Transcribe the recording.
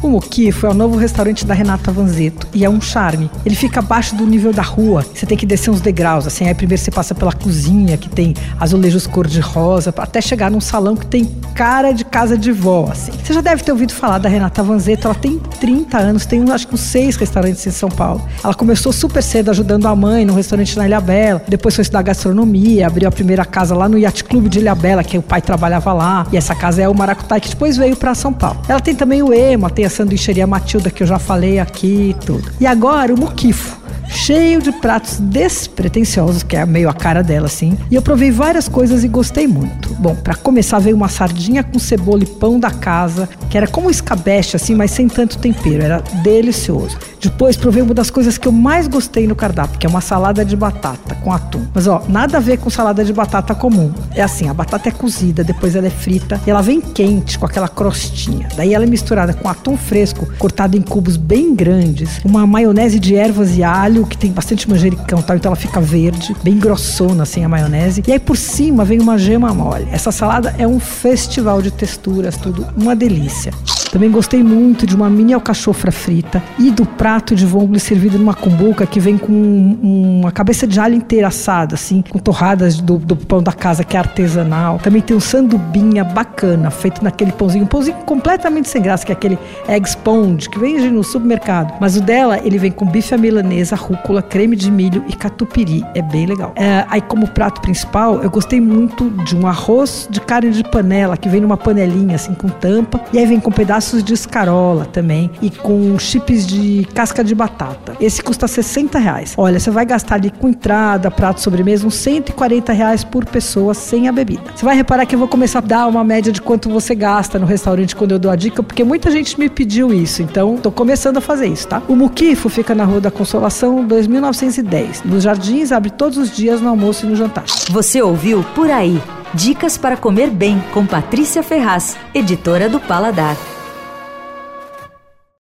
O Moquifo é o novo restaurante da Renata Vanzeto e é um charme. Ele fica abaixo do nível da rua. Você tem que descer uns degraus, assim. Aí primeiro você passa pela cozinha, que tem azulejos cor-de-rosa, até chegar num salão que tem cara de casa de vó, assim. Você já deve ter ouvido falar da Renata Vanzeto. Ela tem 30 anos, tem acho que uns seis restaurantes em São Paulo. Ela começou super cedo ajudando a mãe num restaurante na Ilha Bela. Depois foi estudar gastronomia, abriu a primeira casa lá no Yacht Clube de Ilha Bela, que o pai trabalhava lá. E essa casa é o Maracutai, que depois veio para São Paulo. Ela tem também o Ema, tem a sanduicheria Matilda, que eu já falei aqui e tudo. E agora o Muquifo cheio de pratos despretensiosos, que é meio a cara dela assim. E eu provei várias coisas e gostei muito. Bom, para começar veio uma sardinha com cebola e pão da casa, que era como escabeche assim, mas sem tanto tempero, era delicioso. Depois provei uma das coisas que eu mais gostei no cardápio, que é uma salada de batata com atum. Mas ó, nada a ver com salada de batata comum. É assim, a batata é cozida, depois ela é frita e ela vem quente com aquela crostinha. Daí ela é misturada com atum fresco, cortado em cubos bem grandes, uma maionese de ervas e alho que tem bastante manjericão, tal, então ela fica verde, bem grossona assim a maionese. E aí por cima vem uma gema mole. Essa salada é um festival de texturas, tudo uma delícia. Também gostei muito de uma mini alcachofra frita e do prato de vongole servido numa cumbuca que vem com uma cabeça de alho inteira assada, assim, com torradas do, do, pão da casa que é artesanal. Também tem um sandubinha bacana, feito naquele pãozinho, um pãozinho completamente sem graça, que é aquele egg sponge que vende no supermercado. Mas o dela, ele vem com bife à milanesa, rúcula, creme de milho e catupiry. É bem legal. É, aí como prato principal, eu gostei muito de um arroz de carne de panela, que vem numa panelinha, assim, com tampa. E aí vem com pedaços pedaços de escarola também e com chips de casca de batata. Esse custa 60 reais. Olha, você vai gastar ali com entrada, prato, sobremesa, uns 140 reais por pessoa sem a bebida. Você vai reparar que eu vou começar a dar uma média de quanto você gasta no restaurante quando eu dou a dica, porque muita gente me pediu isso, então tô começando a fazer isso, tá? O Muquifo fica na Rua da Consolação, 2910. Nos jardins, abre todos os dias no almoço e no jantar. Você ouviu Por Aí. Dicas para comer bem com Patrícia Ferraz, editora do Paladar.